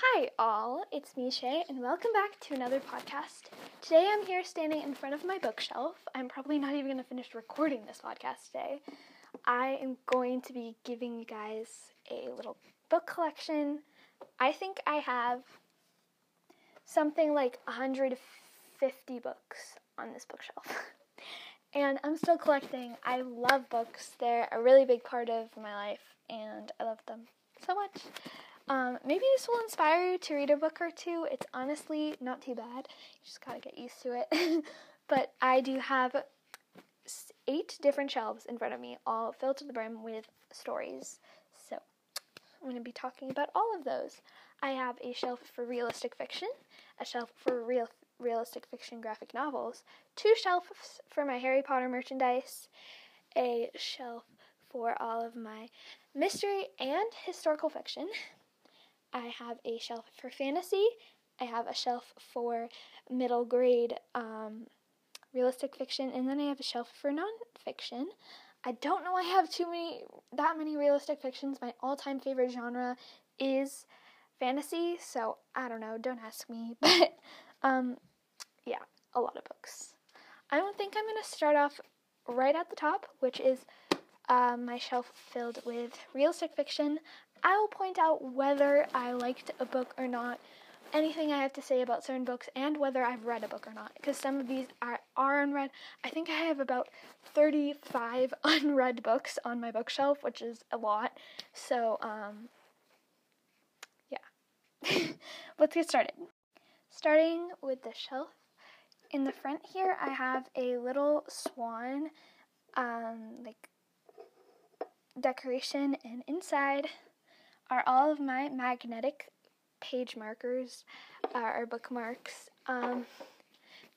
Hi, all. It's me, Shay, and welcome back to another podcast. Today I'm here standing in front of my bookshelf. I'm probably not even going to finish recording this podcast today. I am going to be giving you guys a little book collection. I think I have something like 150 books on this bookshelf. and I'm still collecting. I love books, they're a really big part of my life, and I love them so much. Um, maybe this will inspire you to read a book or two. It's honestly not too bad. You just gotta get used to it. but I do have eight different shelves in front of me, all filled to the brim with stories. So I'm gonna be talking about all of those. I have a shelf for realistic fiction, a shelf for real realistic fiction graphic novels, two shelves for my Harry Potter merchandise, a shelf for all of my mystery and historical fiction, I have a shelf for fantasy. I have a shelf for middle grade um, realistic fiction, and then I have a shelf for nonfiction. I don't know I have too many that many realistic fictions. My all-time favorite genre is fantasy, so I don't know, don't ask me. But um yeah, a lot of books. I don't think I'm to start off right at the top, which is uh, my shelf filled with realistic fiction. I will point out whether I liked a book or not, anything I have to say about certain books, and whether I've read a book or not. Because some of these are, are unread. I think I have about 35 unread books on my bookshelf, which is a lot. So, um, yeah. Let's get started. Starting with the shelf. In the front here, I have a little swan, um, like decoration, and inside are all of my magnetic page markers uh, or bookmarks. Um,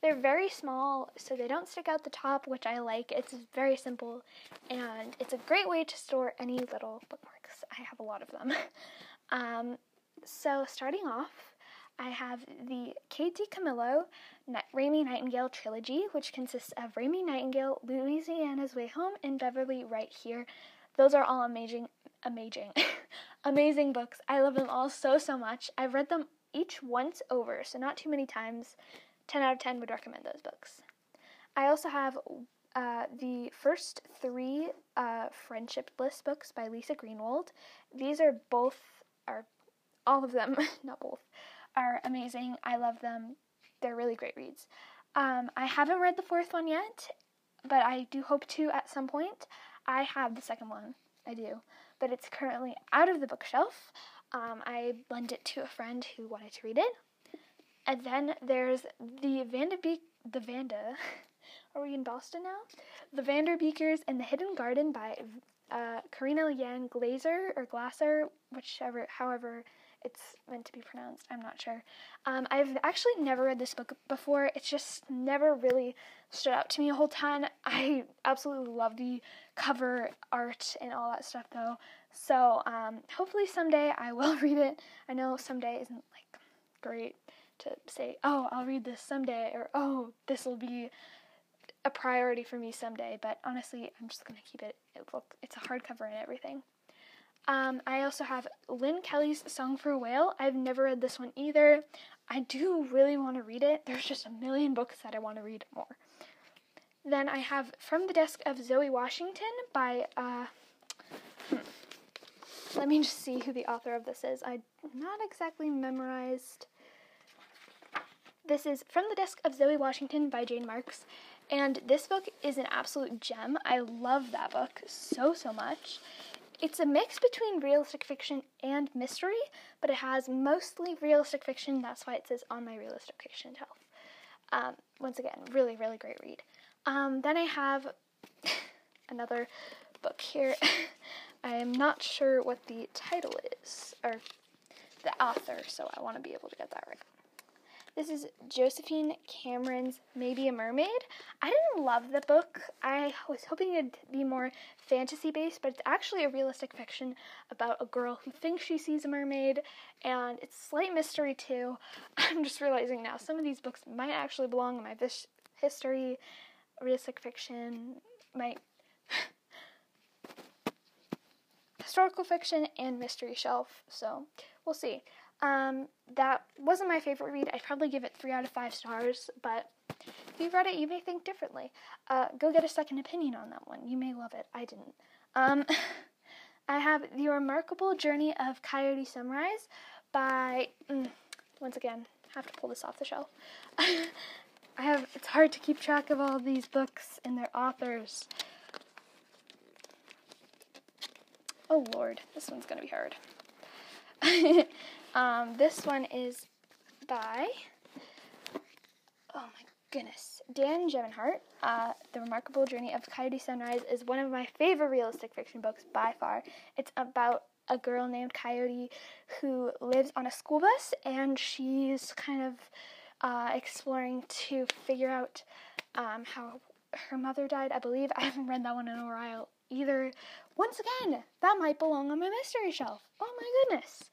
they're very small, so they don't stick out the top, which I like. It's very simple, and it's a great way to store any little bookmarks. I have a lot of them. um, so, starting off, I have the Kate DiCamillo Raymie Nightingale trilogy, which consists of Raymie Nightingale, Louisiana's Way Home, and Beverly Right Here. Those are all amazing, amazing, amazing books. I love them all so, so much. I've read them each once over, so not too many times. 10 out of 10 would recommend those books. I also have uh, the first three uh, Friendship list books by Lisa Greenwald. These are both, are all of them, not both, are amazing. I love them. They're really great reads. Um, I haven't read the fourth one yet, but I do hope to at some point. I have the second one. I do but it's currently out of the bookshelf. Um, I lent it to a friend who wanted to read it. And then there's the Vanda Vanderbeek, the Vanda. Are we in Boston now? The Vanderbeekers and the Hidden Garden by uh, Karina Yan Glazer or Glasser, whichever, however it's meant to be pronounced. I'm not sure. Um, I've actually never read this book before. It's just never really stood out to me a whole ton. I absolutely love the cover art and all that stuff, though. So um, hopefully someday I will read it. I know someday isn't like great to say, oh, I'll read this someday, or oh, this will be a priority for me someday. But honestly, I'm just gonna keep it. It look, it's a hardcover and everything. Um, I also have Lynne Kelly's Song for a Whale. I've never read this one either. I do really want to read it. There's just a million books that I want to read more. Then I have From the Desk of Zoe Washington by, uh, hmm. let me just see who the author of this is. I'm not exactly memorized. This is From the Desk of Zoe Washington by Janae Marks. And this book is an absolute gem. I love that book so, so much. It's a mix between realistic fiction and mystery, but it has mostly realistic fiction. That's why it says on my realistic fiction shelf. Um, once again, really, really great read. Um, then I have another book here. I am not sure what the title is, or the author, so I want to be able to get that right. This is Josephine Cameron's Maybe a Mermaid. I didn't love the book. I was hoping it'd be more fantasy based, but it's actually a realistic fiction about a girl who thinks she sees a mermaid, and it's slight mystery too. I'm just realizing now some of these books might actually belong in my vis- history, realistic fiction, might historical fiction, and mystery shelf. So we'll see. Um, that wasn't my favorite read. I'd probably give it three out of five stars, but if you've read it, you may think differently. Uh, go get a second opinion on that one. You may love it. I didn't. Um, I have The Remarkable Journey of Coyote Sunrise by, mm, once again, have to pull this off the shelf. I have, it's hard to keep track of all these books and their authors. Oh lord, this one's gonna be hard. um, this one is by, oh my goodness, Dan Gemeinhart. Uh, the Remarkable Journey of Coyote Sunrise is one of my favorite realistic fiction books by far. It's about a girl named Coyote who lives on a school bus and she's kind of uh, exploring to figure out um, how her mother died. I believe I haven't read that one in a while either. Once again, that might belong on my mystery shelf. Oh my goodness.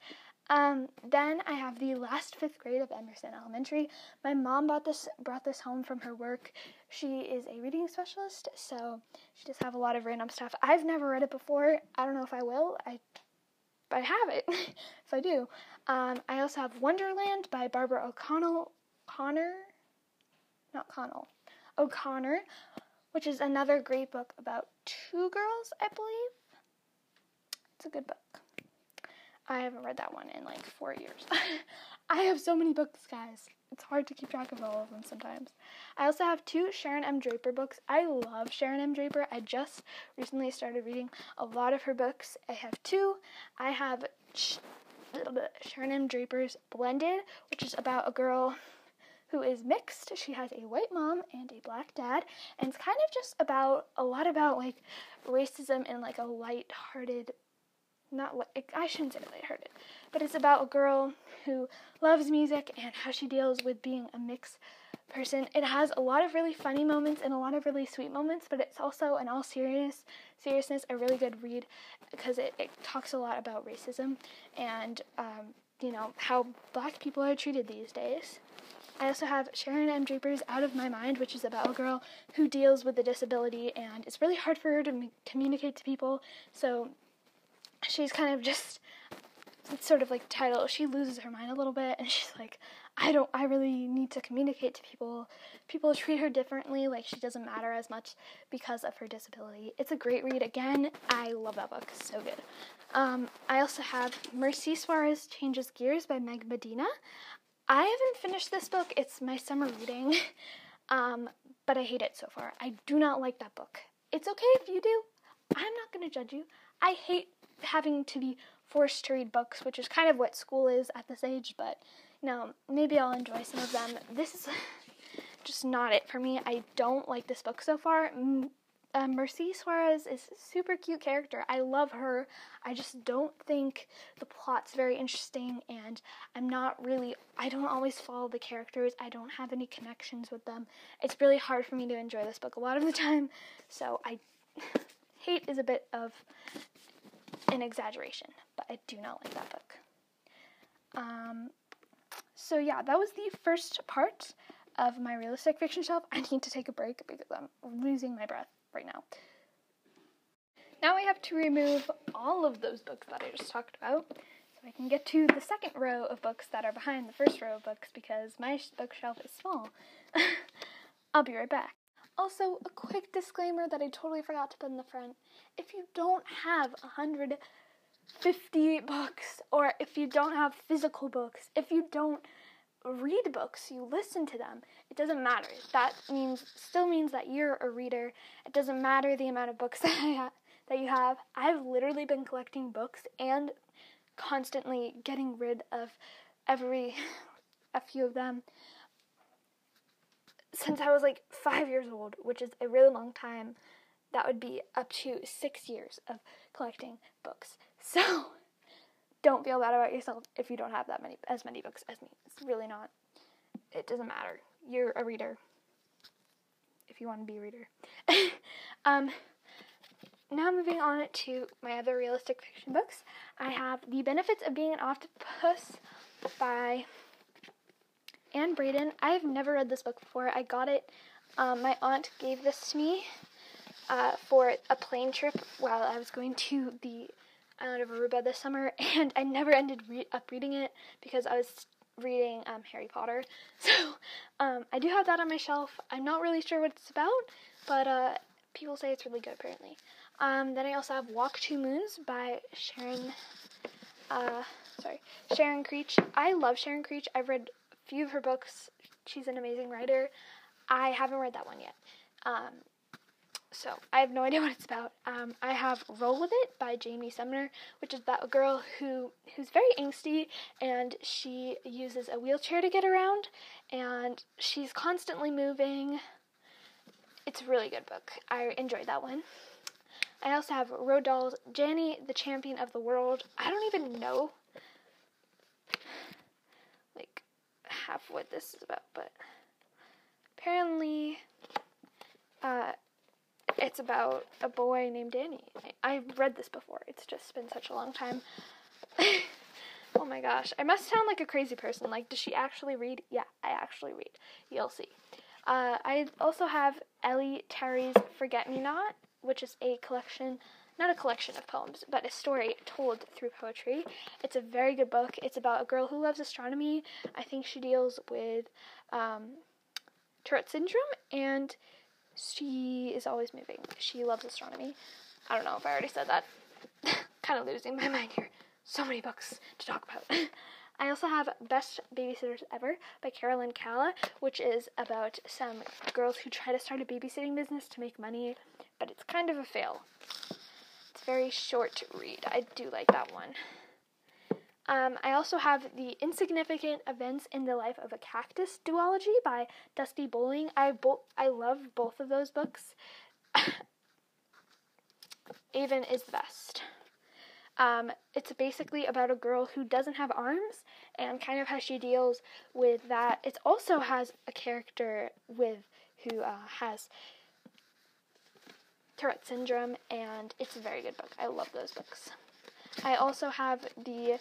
Um, then I have the last fifth grade of Emerson Elementary. My mom bought this brought this home from her work. She is a reading specialist, so she does have a lot of random stuff. I've never read it before. I don't know if I will. I but I have it if I do. Um, I also have Wonderland by Barbara O'Connell Connor, not Connell, O'Connor, which is another great book about two girls, I believe. It's a good book. I haven't read that one in like four years. I have so many books, guys. It's hard to keep track of all of them sometimes. I also have two Sharon M. Draper books. I love Sharon M. Draper. I just recently started reading a lot of her books. I have two. I have Sharon M. Draper's Blended, which is about a girl who is mixed. She has a white mom and a black dad, and it's kind of just about a lot about like racism in like a light-hearted not like I shouldn't say lighthearted, but it's about a girl who loves music and how she deals with being a mixed person. It has a lot of really funny moments and a lot of really sweet moments, but it's also, in all serious seriousness, a really good read because it, it talks a lot about racism and um, you know how black people are treated these days. I also have Sharon M. Draper's Out of My Mind, which is about a girl who deals with a disability and it's really hard for her to m- communicate to people. So she's kind of just it's sort of like title she loses her mind a little bit and she's like i don't i really need to communicate to people. People treat her differently like she doesn't matter as much because of her disability. It's a great read. Again i love that book. So good. Um, i also have mercy suarez changes gears by meg medina. I haven't finished this book. It's my summer reading um, but i hate it so far. I do not like that book. It's okay if you do. I'm not going to judge you. I hate having to be forced to read books, which is kind of what school is at this age, but you know, maybe I'll enjoy some of them. This is just not it for me. I don't like this book so far. Uh, Mercy Suarez is super cute character. I love her. I just don't think the plot's very interesting, and I'm not really. I don't always follow the characters. I don't have any connections with them. It's really hard for me to enjoy this book a lot of the time. So I hate is a bit of an exaggeration, but I do not like that book. Um, so yeah, that was the first part of my realistic fiction shelf. I need to take a break because I'm losing my breath right now. Now I have to remove all of those books that I just talked about so I can get to the second row of books that are behind the first row of books because my bookshelf is small. I'll be right back. Also, a quick disclaimer that I totally forgot to put in the front. If you don't have 150 books, or if you don't have physical books, if you don't read books, you listen to them, it doesn't matter. That means still means that you're a reader. It doesn't matter the amount of books that I ha- that you have. I've literally been collecting books and constantly getting rid of every a few of them since I was like five years old, which is a really long time. That would be up to six years of collecting books. So don't feel bad about yourself if you don't have that many as many books as me. It's really not. It doesn't matter. You're a reader. If you want to be a reader. um, now moving on to my other realistic fiction books. I have The Benefits of Being an Octopus by Ann Braden. I have never read this book before. I got it. Um, my aunt gave this to me uh, for a plane trip while I was going to the Island of Aruba this summer, and I never ended re- up reading it because I was reading um, Harry Potter. So um, I do have that on my shelf. I'm not really sure what it's about, but uh, people say it's really good apparently. Um, then I also have Walk Two Moons by Sharon. Uh, sorry, Sharon Creech. I love Sharon Creech. I've read few of her books. She's an amazing writer. I haven't read that one yet. Um, so I have no idea what it's about. Um, I have Roll with It by Jamie Sumner, which is about a girl who who's very angsty and she uses a wheelchair to get around, and she's constantly moving. It's a really good book. I enjoyed that one. I also have Roald Dahl's Danny, the Champion of the World. I don't even know like half what this is about, but apparently uh, it's about a boy named Danny. I, have read this before. It's just been such a long time. oh my gosh. I must sound like a crazy person. Like, does she actually read? Yeah, I actually read. You'll see. Uh, I also have Ellie Terry's Forget Me Not, which is a collection, not a collection of poems, but a story told through poetry. It's a very good book. It's about a girl who loves astronomy. I think she deals with um, Tourette syndrome, and she is always moving. She loves astronomy. I don't know if I already said that. kind of losing my mind here. So many books to talk about. I also have Best Babysitters Ever by Caroline Cala, which is about some girls who try to start a babysitting business to make money, but it's kind of a fail. It's very short to read. I do like that one. Um, I also have the Insignificant Events in the Life of a Cactus duology by Dusty Bowling. I bo- I love both of those books. Aven is the best. Um, it's basically about a girl who doesn't have arms and kind of how she deals with that. It also has a character with who uh, has Tourette syndrome, and it's a very good book. I love those books. I also have the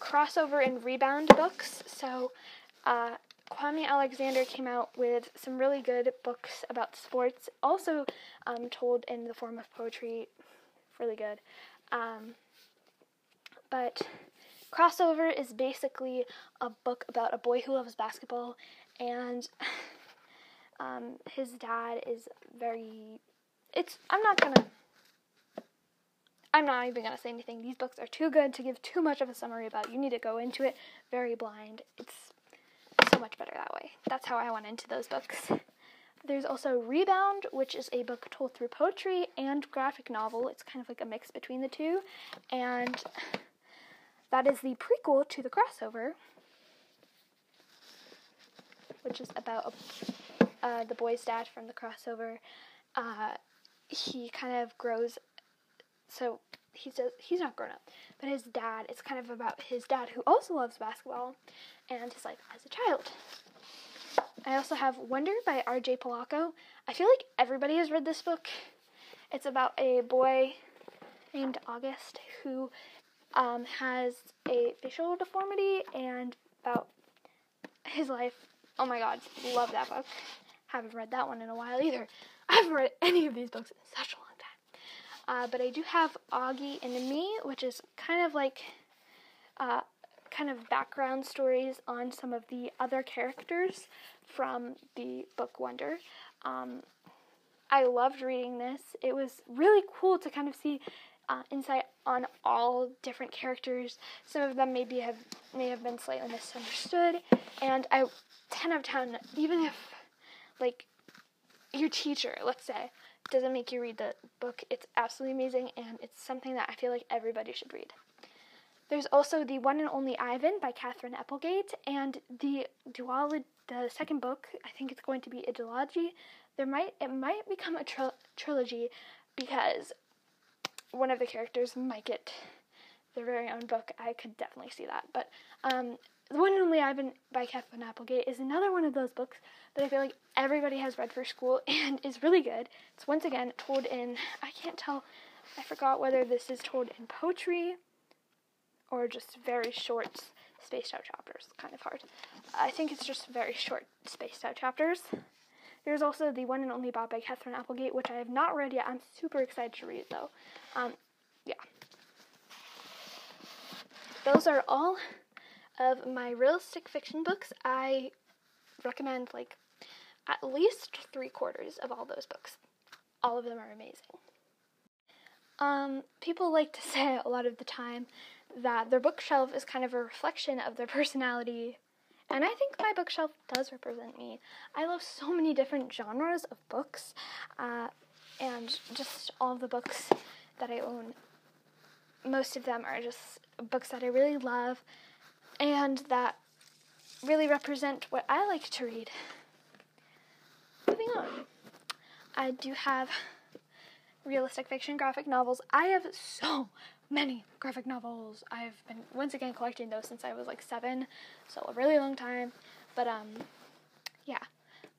crossover and rebound books. So, uh, Kwame Alexander came out with some really good books about sports, also um, told in the form of poetry. Really good. Um, but Crossover is basically a book about a boy who loves basketball, and um, his dad is very. It's. I'm not gonna I'm not even to say anything. These books are too good to give too much of a summary about. You need to go into it very blind. It's so much better that way. That's how I went into those books. There's also Rebound, which is a book told through poetry and graphic novel. It's kind of like a mix between the two. And that is the prequel to the crossover, which is about a, uh, the boy's dad from the crossover. Uh, he kind of grows so he says he's not grown up, but his dad. It's kind of about his dad who also loves basketball, and his life as a child. I also have Wonder by R.J. Palacio. I feel like everybody has read this book. It's about a boy named August who um, has a facial deformity and about his life. Oh my god, love that book. Haven't read that one in a while either. I haven't read any of these books in such a long time. uh, but I do have Augie and Me, which is kind of like uh, kind of background stories on some of the other characters from the book Wonder. Um, I loved reading this. It was really cool to kind of see uh, insight on all different characters. Some of them maybe have may have been slightly misunderstood, and I ten out of ten. Even if like your teacher, let's say, doesn't make you read the book. It's absolutely amazing, and it's something that I feel like everybody should read. There's also the one and only Ivan by Katherine Applegate, and the duology, the second book. I think it's going to be a duology. There might it might become a tri- trilogy because one of the characters might get their very own book. I could definitely see that. But um, the one and only Ivan by Katherine Applegate is another one of those books that I feel like everybody has read for school and is really good. It's once again told in, I can't tell, I forgot whether this is told in poetry or just very short spaced out chapters. Kind of hard. I think it's just very short spaced out chapters. There's also the one and only Bob by Katherine Applegate, which I have not read yet. I'm super excited to read though. Um, yeah. those are all of my realistic fiction books. I recommend like at least three quarters of all those books. All of them are amazing. Um, people like to say a lot of the time that their bookshelf is kind of a reflection of their personality. And I think my bookshelf does represent me. I love so many different genres of books, uh, and just all the books that I own. Most of them are just books that I really love and that really represent what I like to read. Moving on. I do have realistic fiction graphic novels. I have so many graphic novels. I've been once again collecting those since I was like 7, so a really long time. But um yeah.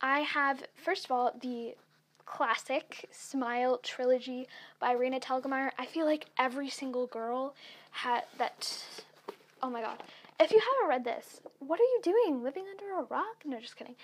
I have first of all the classic Smile trilogy by Raina Telgemeier. I feel like every single girl had that oh my god. If you haven't read this, what are you doing? Living under a rock? No, just kidding.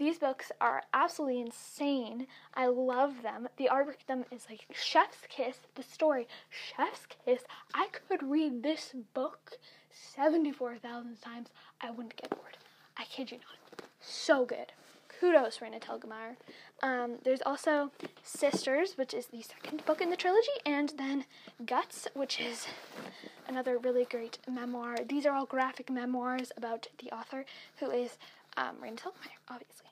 These books are absolutely insane. I love them. The artwork them is like chef's kiss. The story, chef's kiss. I could read this book 74,000 times. I wouldn't get bored. I kid you not. So good. Kudos, Raina Telgemeier. Um, there's also Sisters, which is the second book in the trilogy, and then Guts, which is another really great memoir. These are all graphic memoirs about the author, who is um, Raina Telgemeier, obviously.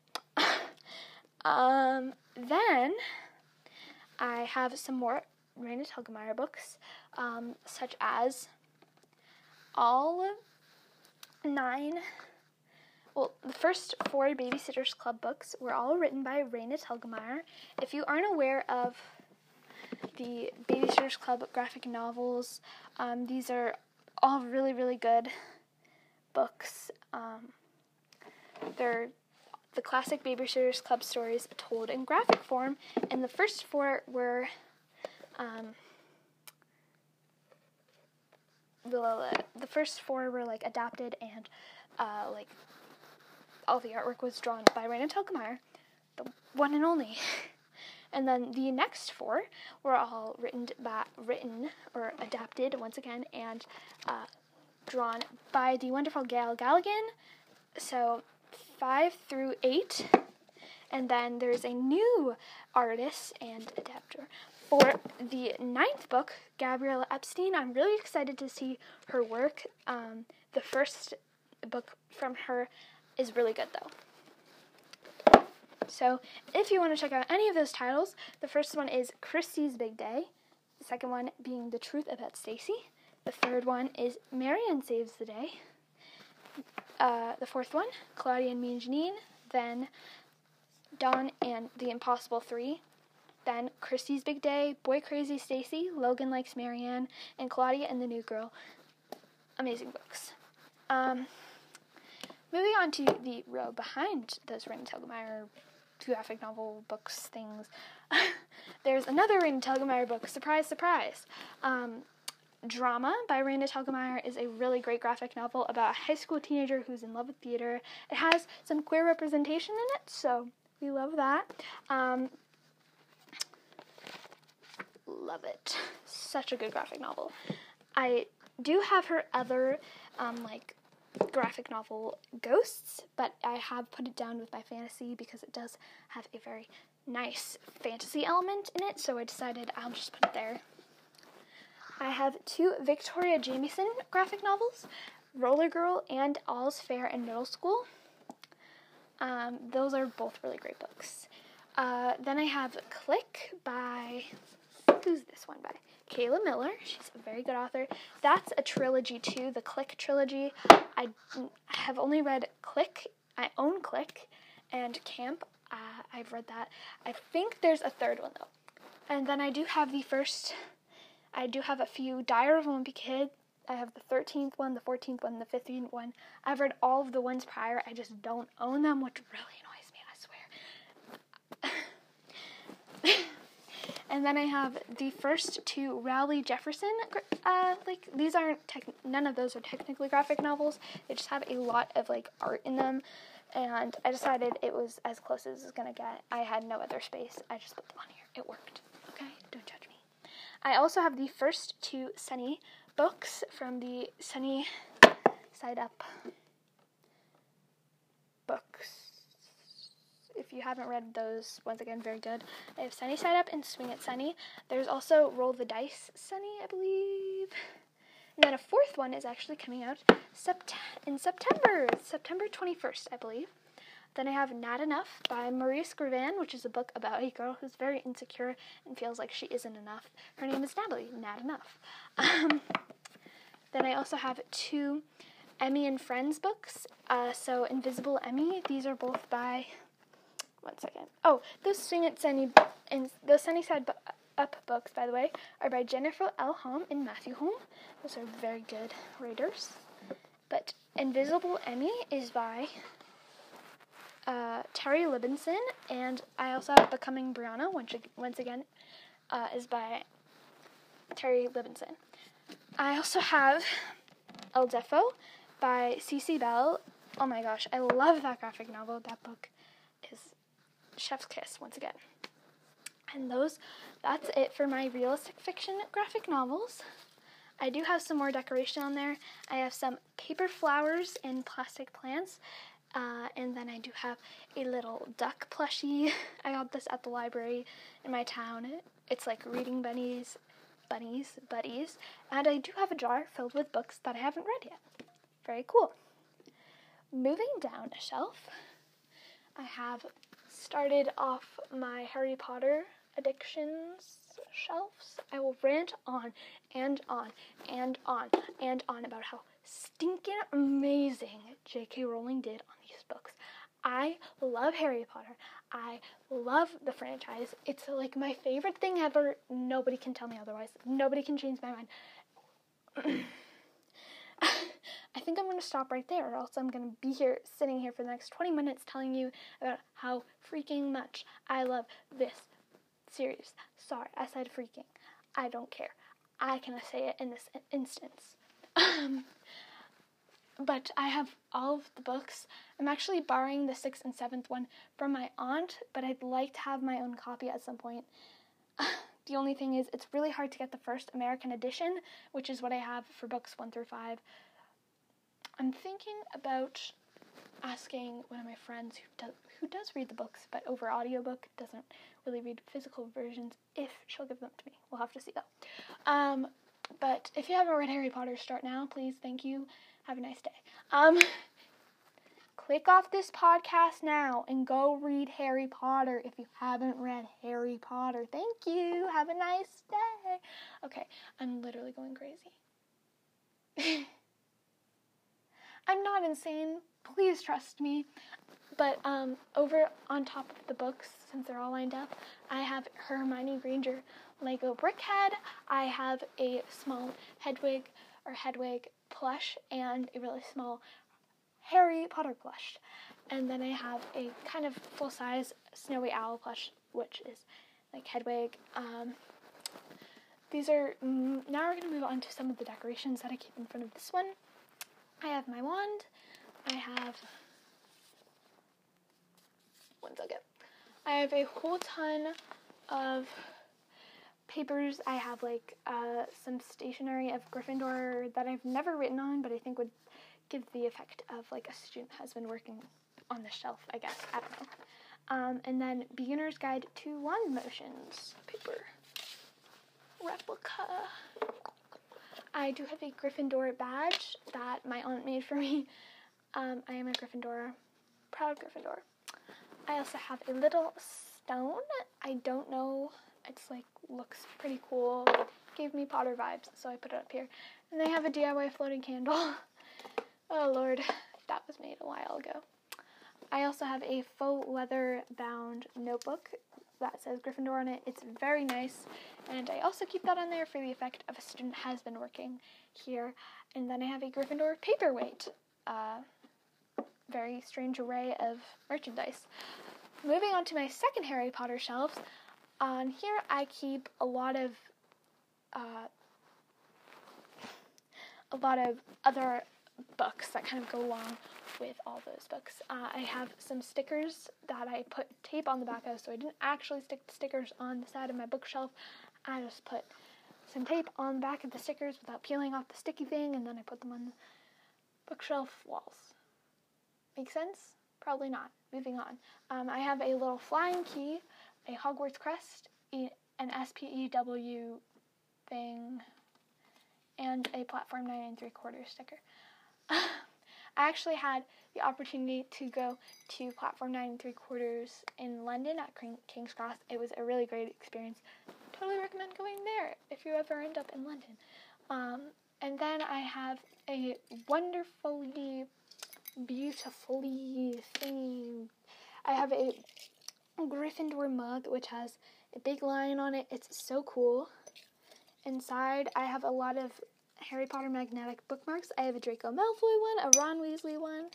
Um, then I have some more Raina Telgemeier books, um, such as all nine. Well, the first four Babysitters Club books were all written by Raina Telgemeier. If you aren't aware of the Babysitters Club graphic novels, um, these are all really, really good books. Um, they're the classic Babysitters Club stories told in graphic form, and the first four were um, the, the first four were like adapted and uh, like all the artwork was drawn by Raina Telgemeier, the one and only. and then the next four were all written by written or adapted once again and uh, drawn by the wonderful Gale Galligan. So 5 through 8. And then there's a new artist and adapter for the ninth book, Gabriela Epstein. I'm really excited to see her work. Um, the first book from her is really good, though. So, if you want to check out any of those titles, the first one is Kristy's Big Day. The second one being The Truth About Stacey. The third one is Mary Anne Saves the Day uh, the fourth one, Claudia and Me and Janine, then Dawn and the Impossible Three, then Kristy's Big Day, Boy Crazy Stacey, Logan Likes Mary Anne, and Claudia and the New Girl. Amazing books. Um, moving on to the row behind those Raina Telgemeier graphic novel books things. There's another Raina Telgemeier book. Surprise, surprise. Um, Drama by Raina Telgemeier is a really great graphic novel about a high school teenager who's in love with theater. It has some queer representation in it, so we love that. Um, love it. Such a good graphic novel. I do have her other, um, like, graphic novel, Ghosts, but I have put it down with my fantasy because it does have a very nice fantasy element in it, so I decided I'll just put it there. I have two Victoria Jamieson graphic novels, Roller Girl and All's Fair in Middle School. Um, those are both really great books. Uh, then I have Click by, who's this one by? Kayla Miller. She's a very good author. That's a trilogy too, the Click trilogy. I have only read Click, I own Click, and Camp. Uh, I've read that. I think there's a third one though. And then I do have the first I do have a few Diary of a Wimpy Kid. I have the 13th one, the 14th one, the 15th one. I've read all of the ones prior. I just don't own them, which really annoys me, I swear. and then I have the first two Rowley Jefferson. Uh, like these aren't tech- none of those are technically graphic novels. They just have a lot of like art in them, and I decided it was as close as it's gonna get. I had no other space. I just put them on here. It worked. Okay, don't judge me. I also have the first two Sunny books from the Sunny Side Up books. If you haven't read those, once again, very good. I have Sunny Side Up and Swing It Sunny. There's also Roll the Dice Sunny, I believe. And then a fourth one is actually coming out sept- in September, September 21st, I believe. Then I have Not Enough by Maria Scrivan, which is a book about a girl who's very insecure and feels like she isn't enough. Her name is Natalie, Not Enough. Um, then I also have two Emmy and Friends books. Uh, so Invisible Emmy, these are both by, one second. Oh, those Sunny, and those Sunnyside bu- Up books, by the way, are by Jennifer L. Holm and Matthew Holm. Those are very good writers. But Invisible Emmy is by uh, Terri Libenson, and I also have Becoming Brianna, once, once again, uh, is by Terri Libenson. I also have El Deafo by Cece Bell. Oh my gosh, I love that graphic novel. That book is chef's kiss once again. And those, that's it for my realistic fiction graphic novels. I do have some more decoration on there. I have some paper flowers and plastic plants. Uh, and then I do have a little duck plushie. I got this at the library in my town. It's like reading bunnies, bunnies, buddies. And I do have a jar filled with books that I haven't read yet. Very cool. Moving down a shelf, I have started off my Harry Potter addictions shelves. I will rant on and on and on and on about how stinking amazing J.K. Rowling did on books. I love Harry Potter. I love the franchise. It's like my favorite thing ever. Nobody can tell me otherwise. Nobody can change my mind. I think I'm going to stop right there, or else I'm going to be here, sitting here for the next 20 minutes telling you about how freaking much I love this series. Sorry, I said freaking. I don't care. I can say it in this instance. Um, But I have all of the books. I'm actually borrowing the sixth and seventh one from my aunt, but I'd like to have my own copy at some point. the only thing is, it's really hard to get the first American edition, which is what I have for books one through five. I'm thinking about asking one of my friends who does who does read the books but over audiobook doesn't really read physical versions if she'll give them to me. We'll have to see though. Um, but if you haven't read Harry Potter, start now, please. Thank you. Have a nice day. Um, click off this podcast now and go read Harry Potter if you haven't read Harry Potter. Thank you. Have a nice day. Okay, I'm literally going crazy. I'm not insane. Please trust me. But um, over on top of the books, since they're all lined up, I have Hermione Granger Lego Brickhead. I have a small Hedwig or Hedwig plush and a really small Harry Potter plush. And then I have a kind of full size Snowy Owl plush, which is like Hedwig. Um, these are, mm, now we're going to move on to some of the decorations that I keep in front of this one. I have my wand. I have one second. I have a whole ton of papers. I have like uh, some stationery of Gryffindor that I've never written on, but I think would give the effect of like a student has been working on the shelf. I guess I don't know. Um, and then Beginner's Guide to Wand Motions paper replica. I do have a Gryffindor badge that my aunt made for me. Um, I am a Gryffindor, proud Gryffindor. I also have a little stone. I don't know. It's like looks pretty cool. Gave me Potter vibes, so I put it up here. And they have a DIY floating candle. oh lord, that was made a while ago. I also have a faux leather bound notebook that says Gryffindor on it. It's very nice, and I also keep that on there for the effect of a student has been working here. And then I have a Gryffindor paperweight. Uh, very strange array of merchandise. Moving on to my second Harry Potter shelves, on here I keep a lot of uh, a lot of other books that kind of go along with all those books. Uh, I have some stickers that I put tape on the back of, so I didn't actually stick the stickers on the side of my bookshelf. I just put some tape on the back of the stickers without peeling off the sticky thing, and then I put them on the bookshelf walls. Make sense? Probably not. Moving on. Um, I have a little flying key, a Hogwarts crest, an SPEW thing, and a platform 9 and 3 quarter sticker. I actually had the opportunity to go to platform 9 and 3 quarters in London at King's Cross. It was a really great experience. Totally recommend going there if you ever end up in London. Um, and then I have a wonderfully, beautifully thing. I have a Gryffindor mug which has a big lion on it. It's so cool. Inside, I have a lot of Harry Potter magnetic bookmarks. I have a Draco Malfoy one, a Ron Weasley one,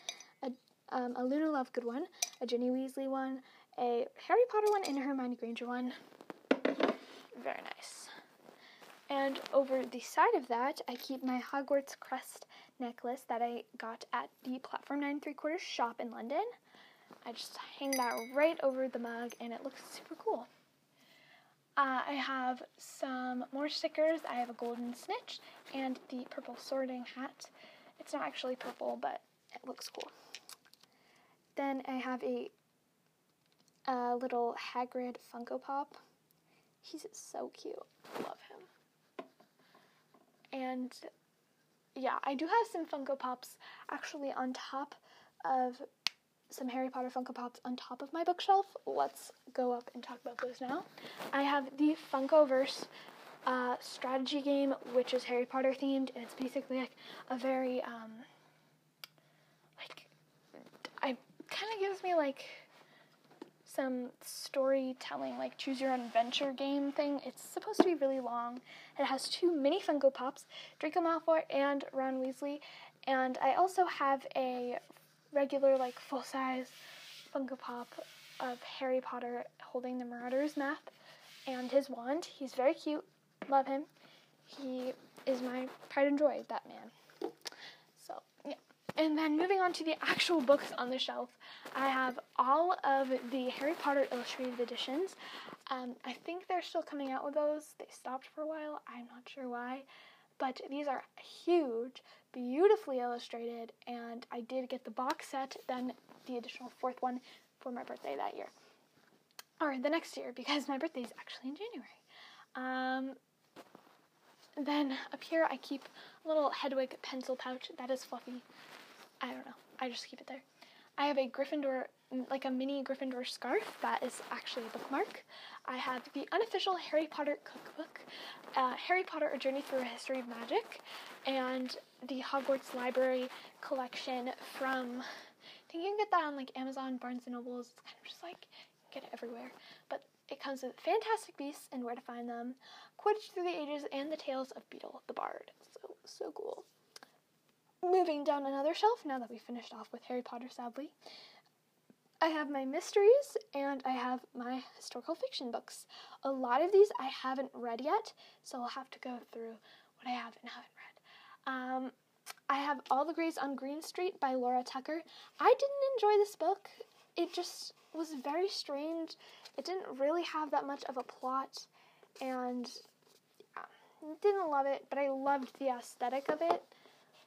a, um, a Luna Lovegood one, a Ginny Weasley one, a Harry Potter one, and a Hermione Granger one. Very nice. And over the side of that, I keep my Hogwarts crest necklace that I got at the Platform 9 3 quarters shop in London. I just hang that right over the mug and it looks super cool. Uh, I have some more stickers. I have a golden snitch and the purple sorting hat. It's not actually purple, but it looks cool. Then I have a, a little Hagrid Funko Pop. He's so cute. I love him. And yeah, I do have some Funko Pops actually on top of some Harry Potter Funko Pops on top of my bookshelf. Let's go up and talk about those now. I have the Funkoverse uh, strategy game, which is Harry Potter themed, and it's basically like a very um, like I kind of gives me like some storytelling, like choose your own adventure game thing. It's supposed to be really long. It has two mini Funko Pops, Draco Malfoy and Ron Weasley, and I also have a regular, like, full size Funko Pop of Harry Potter holding the Marauder's map and his wand. He's very cute. Love him. He is my pride and joy, that man. So, yeah. And then moving on to the actual books on the shelf, I have all of the Harry Potter illustrated editions. Um, I think they're still coming out with those. They stopped for a while. I'm not sure why. But these are huge, beautifully illustrated, and I did get the box set, then the additional fourth one for my birthday that year. Or the next year, because my birthday is actually in January. Um, then up here, I keep a little Hedwig pencil pouch that is fluffy. I don't know. I just keep it there. I have a Gryffindor, like a mini Gryffindor scarf that is actually a bookmark. I have the unofficial Harry Potter cookbook, uh, Harry Potter: A Journey Through a History of Magic, and the Hogwarts Library collection from. I think you can get that on like Amazon, Barnes and Nobles. It's kind of just like get it everywhere, but it comes with Fantastic Beasts and Where to Find Them, Quidditch Through the Ages, and the Tales of Beedle the Bard. So so cool. Moving down another shelf, now that we finished off with Harry Potter, sadly, I have my mysteries and I have my historical fiction books. A lot of these I haven't read yet, so I'll have to go through what I have and haven't read. Um, I have All the Greys on Green Street by Laura Tucker. I didn't enjoy this book. It just was very strange. It didn't really have that much of a plot, and yeah, didn't love it, but I loved the aesthetic of it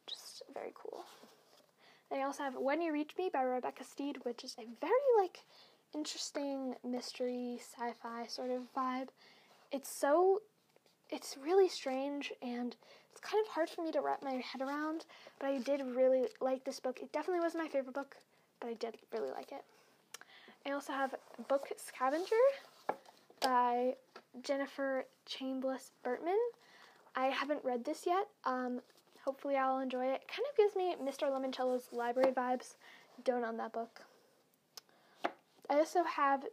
just very cool. They also have When You Reach Me by Rebecca Stead, which is a very like interesting mystery sci-fi sort of vibe. It's so it's really strange and it's kind of hard for me to wrap my head around, but I did really like this book. It definitely wasn't my favorite book, but I did really like it. I also have Book Scavenger by Jennifer Chambliss Bertman. I haven't read this yet. Um, Hopefully, I'll enjoy it. Kind of gives me Mr. Lemoncello's library vibes. Don't own that book. I also have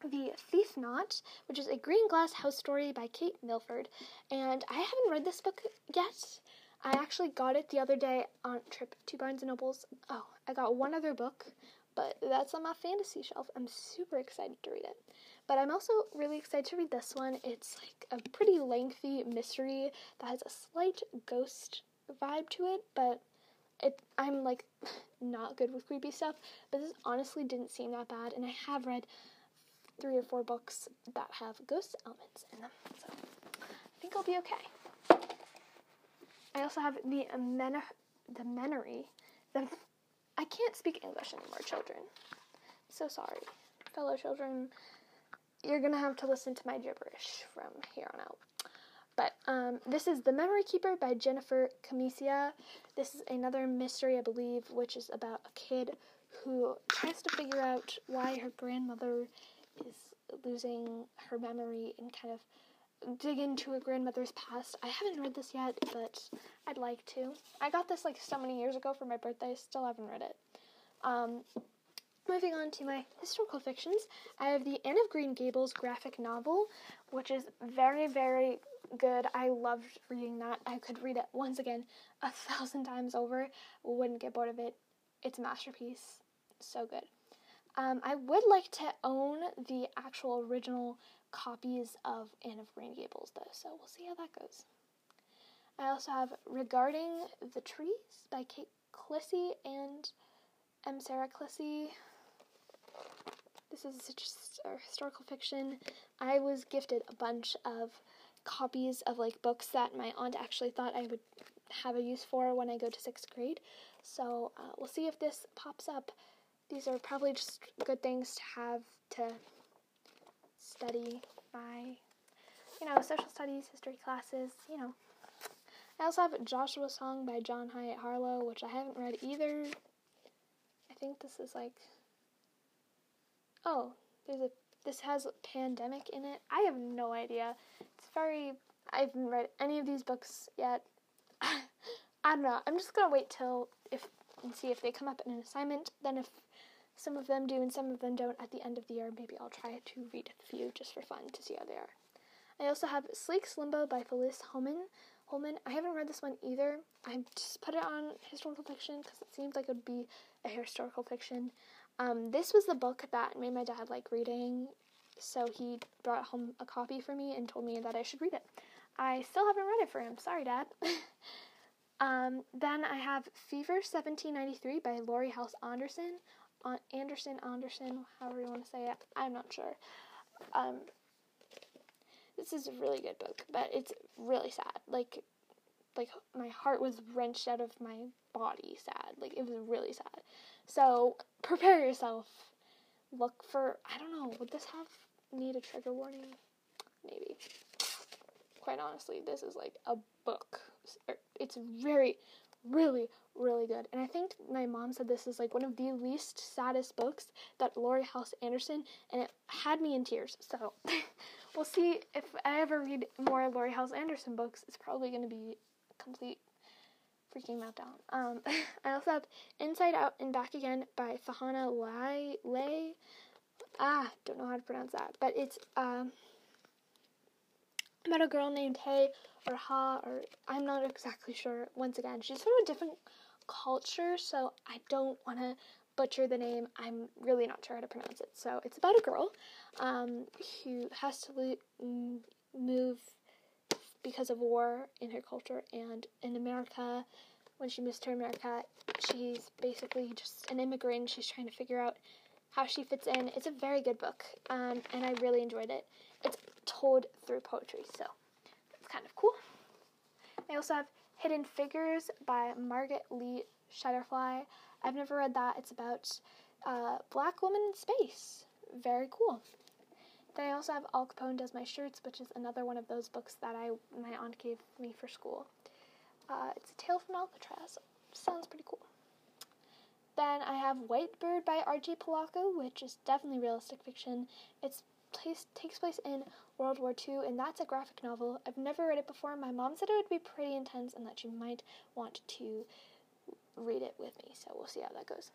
The Thief Knot, which is a green glass house story by Kate Milford. And I haven't read this book yet. I actually got it the other day on trip to Barnes & Noble's. Oh, I got one other book, but that's on my fantasy shelf. I'm super excited to read it. But I'm also really excited to read this one. It's like a pretty lengthy mystery that has a slight ghost vibe to it, but it I'm like not good with creepy stuff, but this honestly didn't seem that bad and I have read three or four books that have ghost elements in them. So I think I'll be okay. I also have the men- the menery. The I can't speak English anymore, children. So sorry, fellow children. You're gonna have to listen to my gibberish from here on out. But um, this is The Memory Keeper by Jennifer Camiccia. This is another mystery, I believe, which is about a kid who tries to figure out why her grandmother is losing her memory and kind of dig into her grandmother's past. I haven't read this yet, but I'd like to. I got this like so many years ago for my birthday, still haven't read it. Um, moving on to my historical fictions, I have the Anne of Green Gables graphic novel, which is very, very good. I loved reading that. I could read it once again a thousand times over, wouldn't get bored of it. It's a masterpiece. So good. Um, I would like to own the actual original copies of Anne of Green Gables, though, so we'll see how that goes. I also have Regarding the Trees by Kate Klise and M. Sarah Klise. This is just historical fiction. I was gifted a bunch of copies of like books that my aunt actually thought I would have a use for when I go to sixth grade. So uh, we'll see if this pops up. These are probably just good things to have to study by. you know, social studies, history classes, you know. I also have Joshua Song by Joan Hiatt Harlow, which I haven't read either. I think this is like, oh, there's a, this has pandemic in it. I have no idea. It's very, I haven't read any of these books yet. I don't know. I'm just gonna wait till if and see if they come up in an assignment. Then if some of them do and some of them don't at the end of the year, maybe I'll try to read a few just for fun to see how they are. I also have Slake's Limbo by Felice Holman. Holman. I haven't read this one either. I just put it on historical fiction because it seems like it would be a historical fiction. Um, this was the book that made my dad like reading, so he brought home a copy for me and told me that I should read it. I still haven't read it for him. Sorry, Dad. um, then I have Fever 1793 by Laurie Halse Anderson. Anderson, Anderson, however you want to say it. I'm not sure. Um, this is a really good book, but it's really sad. Like, like my heart was wrenched out of my body. Sad. Like it was really sad. So prepare yourself. Look for. I don't know. Would this have need a trigger warning? Maybe. Quite honestly, this is like a book. Er, it's very, really, really good. And I think my mom said this is like one of the least saddest books that Laurie Halse Anderson, and it had me in tears. So we'll see if I ever read more Laurie Halse Anderson books. It's probably going to be complete freaking meltdown. Um, I also have Inside Out and Back Again by Fahana Lai Lay. Ah, don't know how to pronounce that, but it's um about a girl named Hay or Ha or I'm not exactly sure. Once again, she's from a different culture, so I don't want to butcher the name. I'm really not sure how to pronounce it. So it's about a girl um, who has to move because of war in her culture, and in America, when she moves to America, she's basically just an immigrant. She's trying to figure out how she fits in. It's a very good book, um, and I really enjoyed it. It's told through poetry, so it's kind of cool. I also have Hidden Figures by Margaret Lee Shetterly. I've never read that. It's about uh, black woman in space. Very cool. Then I also have Al Capone Does My Shirts, which is another one of those books that I my aunt gave me for school. Uh, it's a tale from Alcatraz. Sounds pretty cool. Then I have White Bird by R.J. Palacio, which is definitely realistic fiction. It's place takes place in World War II, and that's a graphic novel. I've never read it before. My mom said it would be pretty intense and that you might want to read it with me, so we'll see how that goes.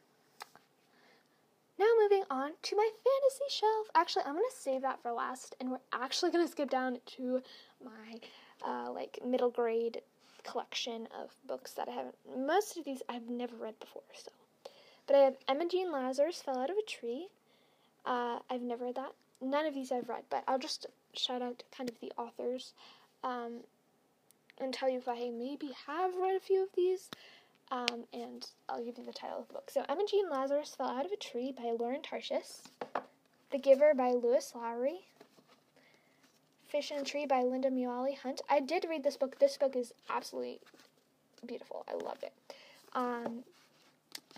Now moving on to my fantasy shelf. Actually, I'm gonna save that for last, and we're actually gonna skip down to my uh, like middle grade collection of books that I haven't. Most of these I've never read before, so. But I have Emma Jean Lazarus fell out of a tree. Uh, I've never read that. None of these I've read, but I'll just shout out kind of the authors um, and tell you if I maybe have read a few of these. Um, and I'll give you the title of the book. So, Emma Jean Lazarus Fell Out of a Tree by Lauren Tarshis. The Giver by Lois Lowry. Fish in a Tree by Lynda Mullaly Hunt. I did read this book. This book is absolutely beautiful. I loved it. Um,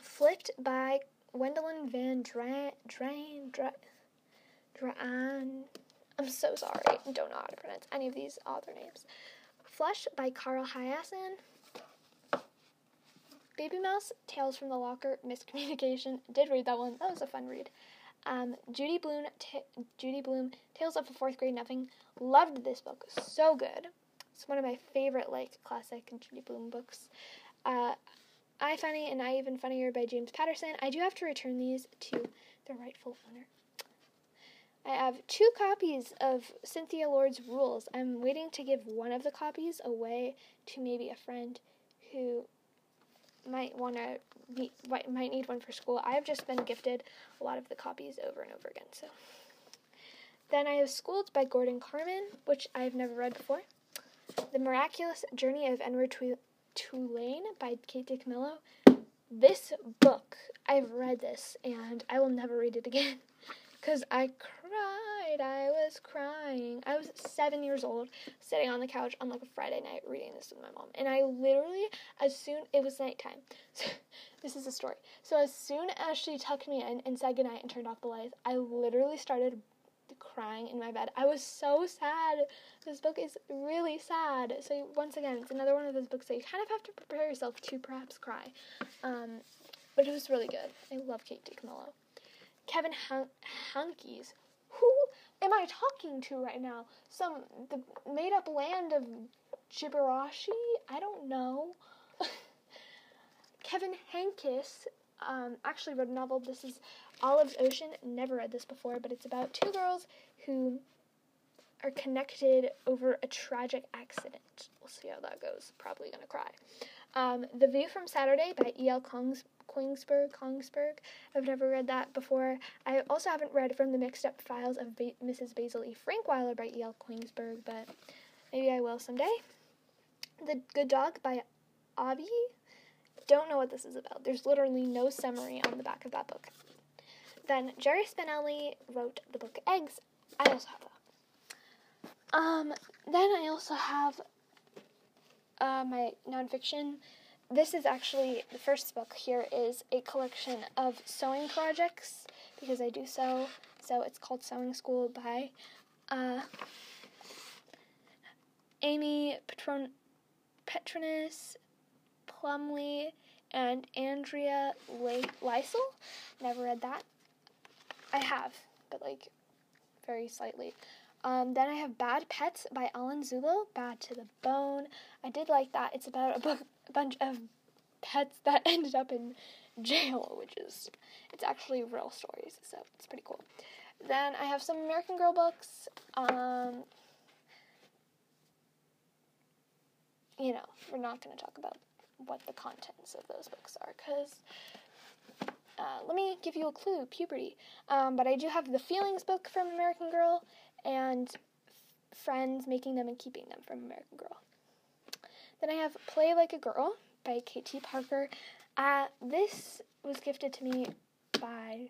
Flipped by Wendelin Van Drain, Drain. I'm so sorry. I don't know how to pronounce any of these author names. Flush by Carl Hiaasen. Baby Mouse, Tales from the Locker, Miscommunication. Did read that one. That was a fun read. Um, Judy Blume, Judy Blume, Tales of a Fourth Grade Nothing. Loved this book. So good. It's one of my favorite like classic Judy Blume books. Uh, I Funny and I Even Funnier by James Patterson. I do have to return these to their rightful owner. I have two copies of Cynthia Lord's Rules. I'm waiting to give one of the copies away to maybe a friend who might want to be might need one for school. I've just been gifted a lot of the copies over and over again. So then I have Schooled by Gordon Korman, which I've never read before. The Miraculous Journey of Edward Tulane by Kate DiCamillo. This book, I've read this and I will never read it again because I cried. I was crying. I was seven years old, sitting on the couch on like a Friday night reading this with my mom. And I literally, as soon, it was nighttime. So, this is a story. So, as soon as she tucked me in and said goodnight and turned off the lights, I literally started crying in my bed. I was so sad. This book is really sad. So, once again, it's another one of those books that you kind of have to prepare yourself to perhaps cry. Um, but it was really good. I love Kate DiCamillo. Kevin Hun- Henkes. Who am I talking to right now? Some the made up land of Jibarashi? I don't know. Kevin Henkes um, actually wrote a novel. This is Olive's Ocean. Never read this before, but it's about two girls who are connected over a tragic accident. We'll see how that goes. Probably gonna cry. Um, the View from Saturday by E.L. Kongs- Kongsberg. Kongsberg. I've never read that before. I also haven't read From the Mixed Up Files of ba- Mrs. Basil E. Frankweiler by E.L. Kongsberg, but maybe I will someday. The Good Dog by Avi. Don't know what this is about. There's literally no summary on the back of that book. Then Jerry Spinelli wrote the book Eggs. I also have that. Um, then I also have uh, my nonfiction this is actually the first book here is a collection of sewing projects because I do sew. So it's called Sewing School by uh, Amy Patron- Petronis Plumley and Andrea Lysel. Never read that. I have, but like very slightly. Um, then I have Bad Pets by Alan Zullo, Bad to the Bone. I did like that. It's about a book, a bunch of pets that ended up in jail, which is, it's actually real stories, so it's pretty cool. Then I have some American Girl books. Um, you know, we're not going to talk about what the contents of those books are because uh, let me give you a clue puberty. Um, but I do have the Feelings book from American Girl and Friends Making Them and Keeping Them from American Girl. Then I have Play Like a Girl by K.T. Parker. Uh, this was gifted to me by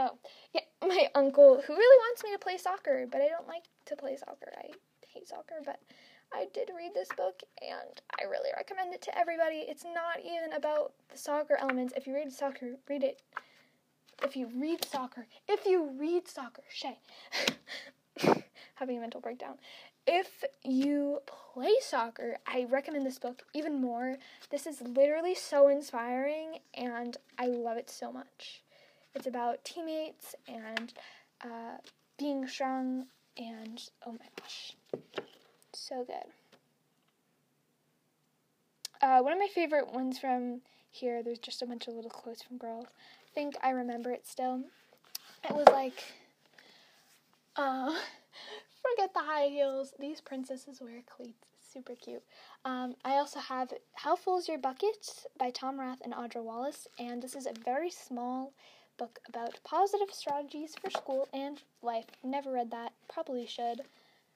Oh, yeah, my uncle who really wants me to play soccer, but I don't like to play soccer. I hate soccer, but I did read this book and I really recommend it to everybody. It's not even about the soccer elements. If you read soccer, read it. If you read soccer, if you read soccer, Shay, having a mental breakdown. If you play soccer, I recommend this book even more. This is literally so inspiring and I love it so much. It's about teammates and uh, being strong and oh my gosh, so good. Uh, one of my favorite ones from here, there's just a bunch of little quotes from girls. I think I remember it still. It was like, uh, forget the high heels. These princesses wear cleats. Super cute. Um, I also have How Full's Your Bucket by Tom Rath and Audra Wallace, and this is a very small book about positive strategies for school and life. Never read that. Probably should.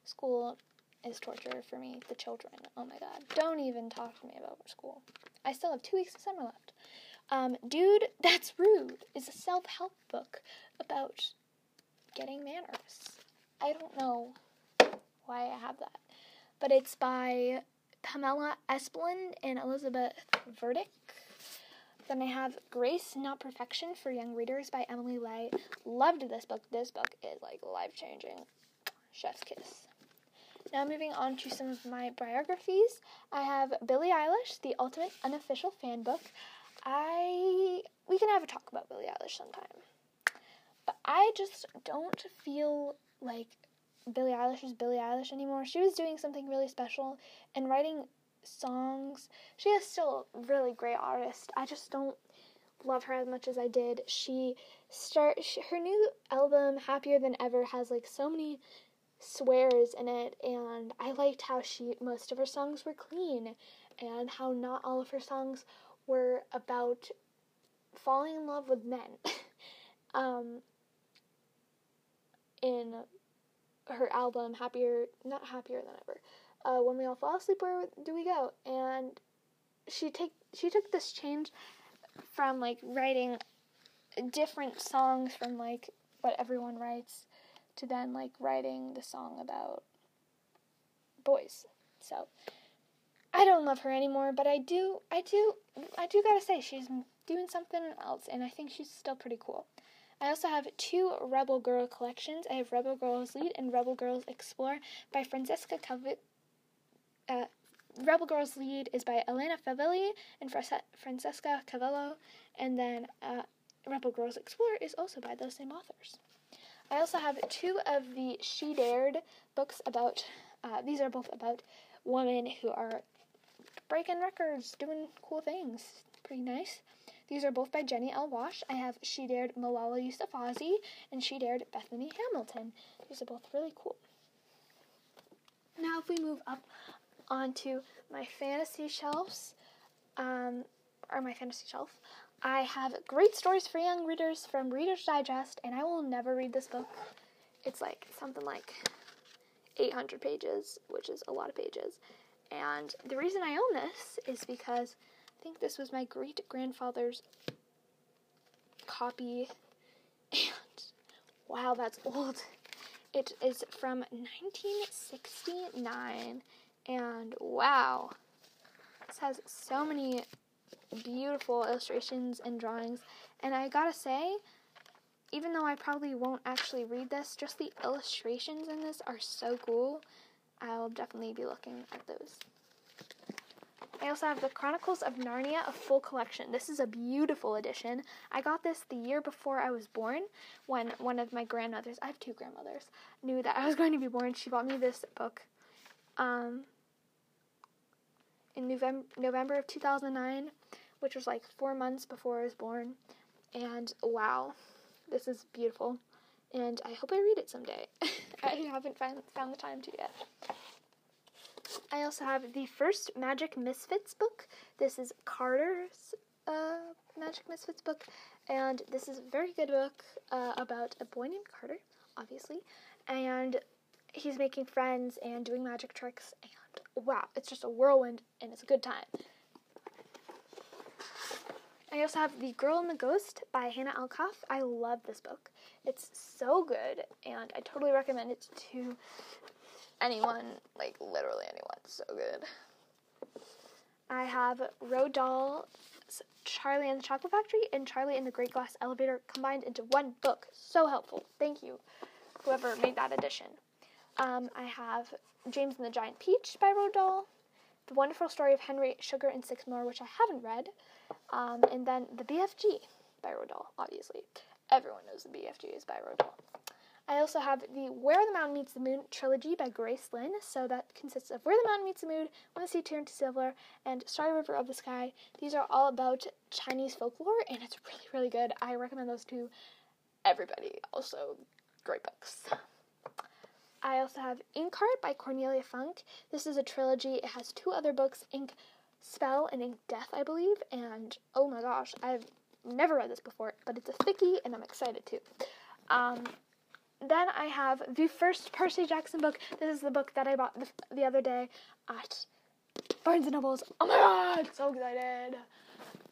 School is torture for me. The children. Oh my god. Don't even talk to me about school. I still have two weeks of summer left. Um, Dude, That's Rude is a self help book about getting manners. I don't know why I have that, but it's by Pamela Espeland and Elizabeth Verdick. Then I have Grace, Not Perfection for Young Readers by Emily Ley. Loved this book. This book is like life changing. Chef's kiss. Now moving on to some of my biographies. I have Billie Eilish, the ultimate unofficial fan book. I we can have a talk about Billie Eilish sometime. But I just don't feel like Billie Eilish is Billie Eilish anymore. She was doing something really special and writing songs. She is still a really great artist. I just don't love her as much as I did. She start she, her new album Happier Than Ever has like so many swears in it and I liked how she most of her songs were clean and how not all of her songs were about falling in love with men. um in her album Happier not Happier Than Ever. Uh, when we all fall asleep, where do we go? And she take she took this change from like writing different songs from like what everyone writes to then like writing the song about boys. So I don't love her anymore, but I do I do I do gotta say she's doing something else and I think she's still pretty cool. I also have two Rebel Girl collections. I have Rebel Girls Lead and Rebel Girls Explore by Francesca Calvi- uh, Rebel Girls Lead is by Elena Favilli and Francesca Cavallo, and then uh, Rebel Girls Explore is also by those same authors. I also have two of the She Dared books about, uh, these are both about women who are breaking records, doing cool things. Pretty nice. These are both by Jenny L. Walsh. I have She Dared Malala Yousafzai and She Dared Bethany Hamilton. These are both really cool. Now, if we move up onto my fantasy shelves, um, or my fantasy shelf, I have great stories for young readers from Reader's Digest, and I will never read this book. It's like something like 800 pages, which is a lot of pages. And the reason I own this is because I think this was my great grandfather's copy. And wow, that's old. It is from 1969. And wow, this has so many beautiful illustrations and drawings. And I gotta say, even though I probably won't actually read this, just the illustrations in this are so cool. I'll definitely be looking at those. I also have the Chronicles of Narnia, a full collection. This is a beautiful edition. I got this the year before I was born when one of my grandmothers, I have two grandmothers, knew that I was going to be born. She bought me this book um, in November, November of 2009, which was like four months before I was born. And wow, this is beautiful. And I hope I read it someday. I haven't find, found the time to yet. I also have the first Magic Misfits book. This is Carter's uh, Magic Misfits book, and this is a very good book uh, about a boy named Carter, obviously, and he's making friends and doing magic tricks, and wow, it's just a whirlwind, and it's a good time. I also have The Girl and the Ghost by Hannah Alkaf. I love this book. It's so good, and I totally recommend it to anyone, like literally anyone. So good. I have Roald Dahl's Charlie and the Chocolate Factory and Charlie and the Great Glass Elevator combined into one book. So helpful. Thank you, whoever made that edition. Um, I have James and the Giant Peach by Roald Dahl, The Wonderful Story of Henry Sugar and Six More, which I haven't read, um, and then The BFG by Roald obviously. Everyone knows The BFG is by Roald I also have the Where the Mountain Meets the Moon trilogy by Grace Lin. So that consists of Where the Mountain Meets the Moon, When the Sea Turned to Silver, and Starry River of the Sky. These are all about Chinese folklore, and it's really, really good. I recommend those to everybody. Also, great books. I also have Inkheart by Cornelia Funke. This is a trilogy. It has two other books, Ink Spell and Ink Death, I believe. And oh my gosh, I've never read this before, but it's a thickie, and I'm excited too. Um, then I have the first Percy Jackson book. This is the book that I bought the, the other day at Barnes and Nobles. Oh my god, so excited!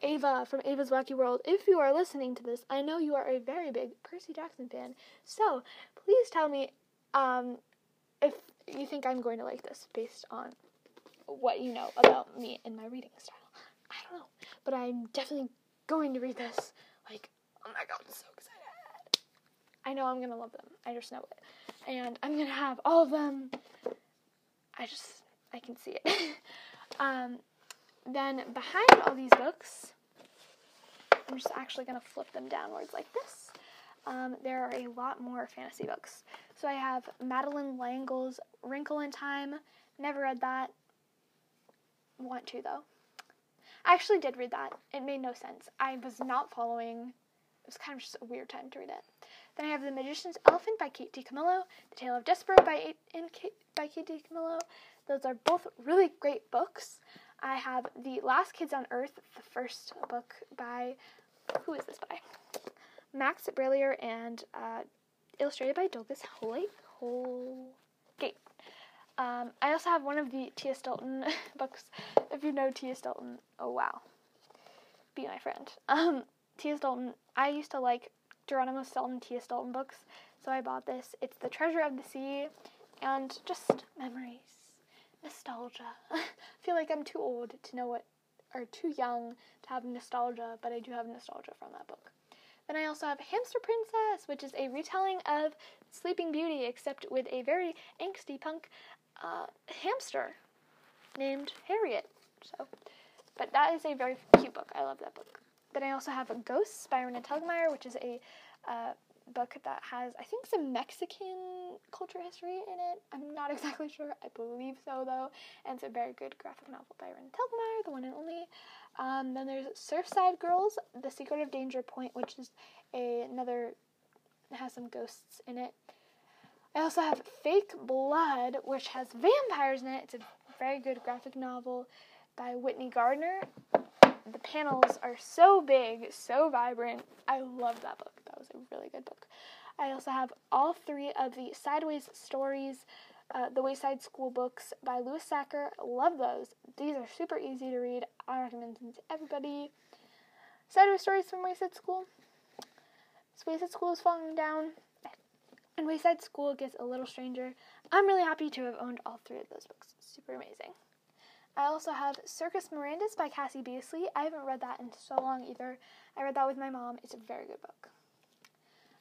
Ava from Ava's Wacky World, if you are listening to this, I know you are a very big Percy Jackson fan. So please tell me um, if you think I'm going to like this based on what you know about me and my reading style. I don't know, but I'm definitely going to read this. Like, oh my god, I'm so excited. I know I'm gonna love them. I just know it. And I'm gonna have all of them. I just, I can see it. um, then behind all these books, I'm just actually gonna flip them downwards like this. Um, there are a lot more fantasy books. So I have Madeleine L'Engle's Wrinkle in Time. Never read that. Want to though. I actually did read that. It made no sense. I was not following. It was kind of just a weird time to read it. Then I have The Magician's Elephant by Kate DiCamillo, The Tale of Despereaux by, in, by Kate DiCamillo. Those are both really great books. I have The Last Kids on Earth, the first book by, who is this by? Max Brallier and uh, illustrated by Douglas Holgate. Holgate. Um, I also have one of the Thea Stilton books. If you know Thea Stilton, oh wow, be my friend. Um, Thea Stilton. I used to like Geronimo Stilton Thea Stilton books, so I bought this. It's The Treasure of the Sea, and just memories, nostalgia. I feel like I'm too old to know what, or too young to have nostalgia, but I do have nostalgia from that book. Then I also have Hamster Princess, which is a retelling of Sleeping Beauty, except with a very angsty punk uh, hamster named Harriet. So, but that is a very cute book. I love that book. Then I also have a Ghosts by Raina Telgemeier, which is a uh, book that has, I think, some Mexican culture history in it. I'm not exactly sure. I believe so, though. And it's a very good graphic novel by Raina Telgemeier, the one and only. Um, then there's Surfside Girls, The Secret of Danger Point, which is a, another, has some ghosts in it. I also have Fake Blood, which has vampires in it. It's a very good graphic novel by Whitney Gardner. The panels are so big, so vibrant. I love that book. That was a really good book. I also have all three of the Sideways stories, uh, the Wayside School books by Louis Sachar. Love those. These are super easy to read. I recommend them to everybody. Sideways stories from Wayside School. Wayside School is falling down and Wayside School gets a little stranger. I'm really happy to have owned all three of those books. Super amazing. I also have Circus Mirandus by Cassie Beasley. I haven't read that in so long either. I read that with my mom. It's a very good book.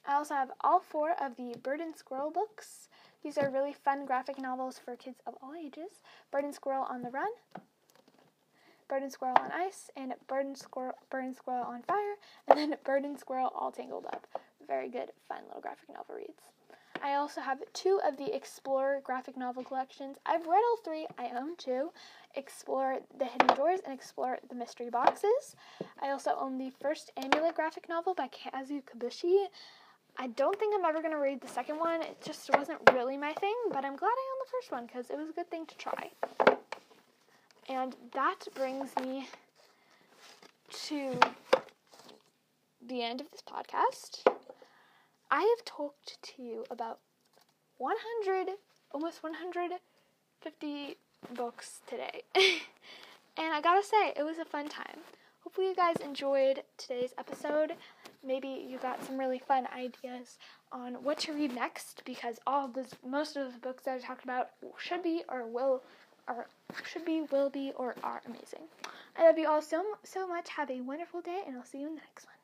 I also have all four of the Bird and Squirrel books. These are really fun graphic novels for kids of all ages. Bird and Squirrel on the Run, Bird and Squirrel on Ice, and Bird and Squirrel, Bird and Squirrel on Fire, and then Bird and Squirrel all tangled up. Very good, fun little graphic novel reads. I also have two of the Explorer graphic novel collections. I've read all three, I own two Explore the Hidden Doors and Explore the Mystery Boxes. I also own the first Amulet graphic novel by Kazu Kibuishi. I don't think I'm ever going to read the second one. It just wasn't really my thing, but I'm glad I own the first one because it was a good thing to try. And that brings me to the end of this podcast. I have talked to you about 100, almost 150 books today. and I gotta say, it was a fun time. Hopefully, you guys enjoyed today's episode. Maybe you got some really fun ideas on what to read next because all of this, most of the books that I talked about should be or will, or should be, will be, or are amazing. I love you all so so much. Have a wonderful day, and I'll see you in the next one.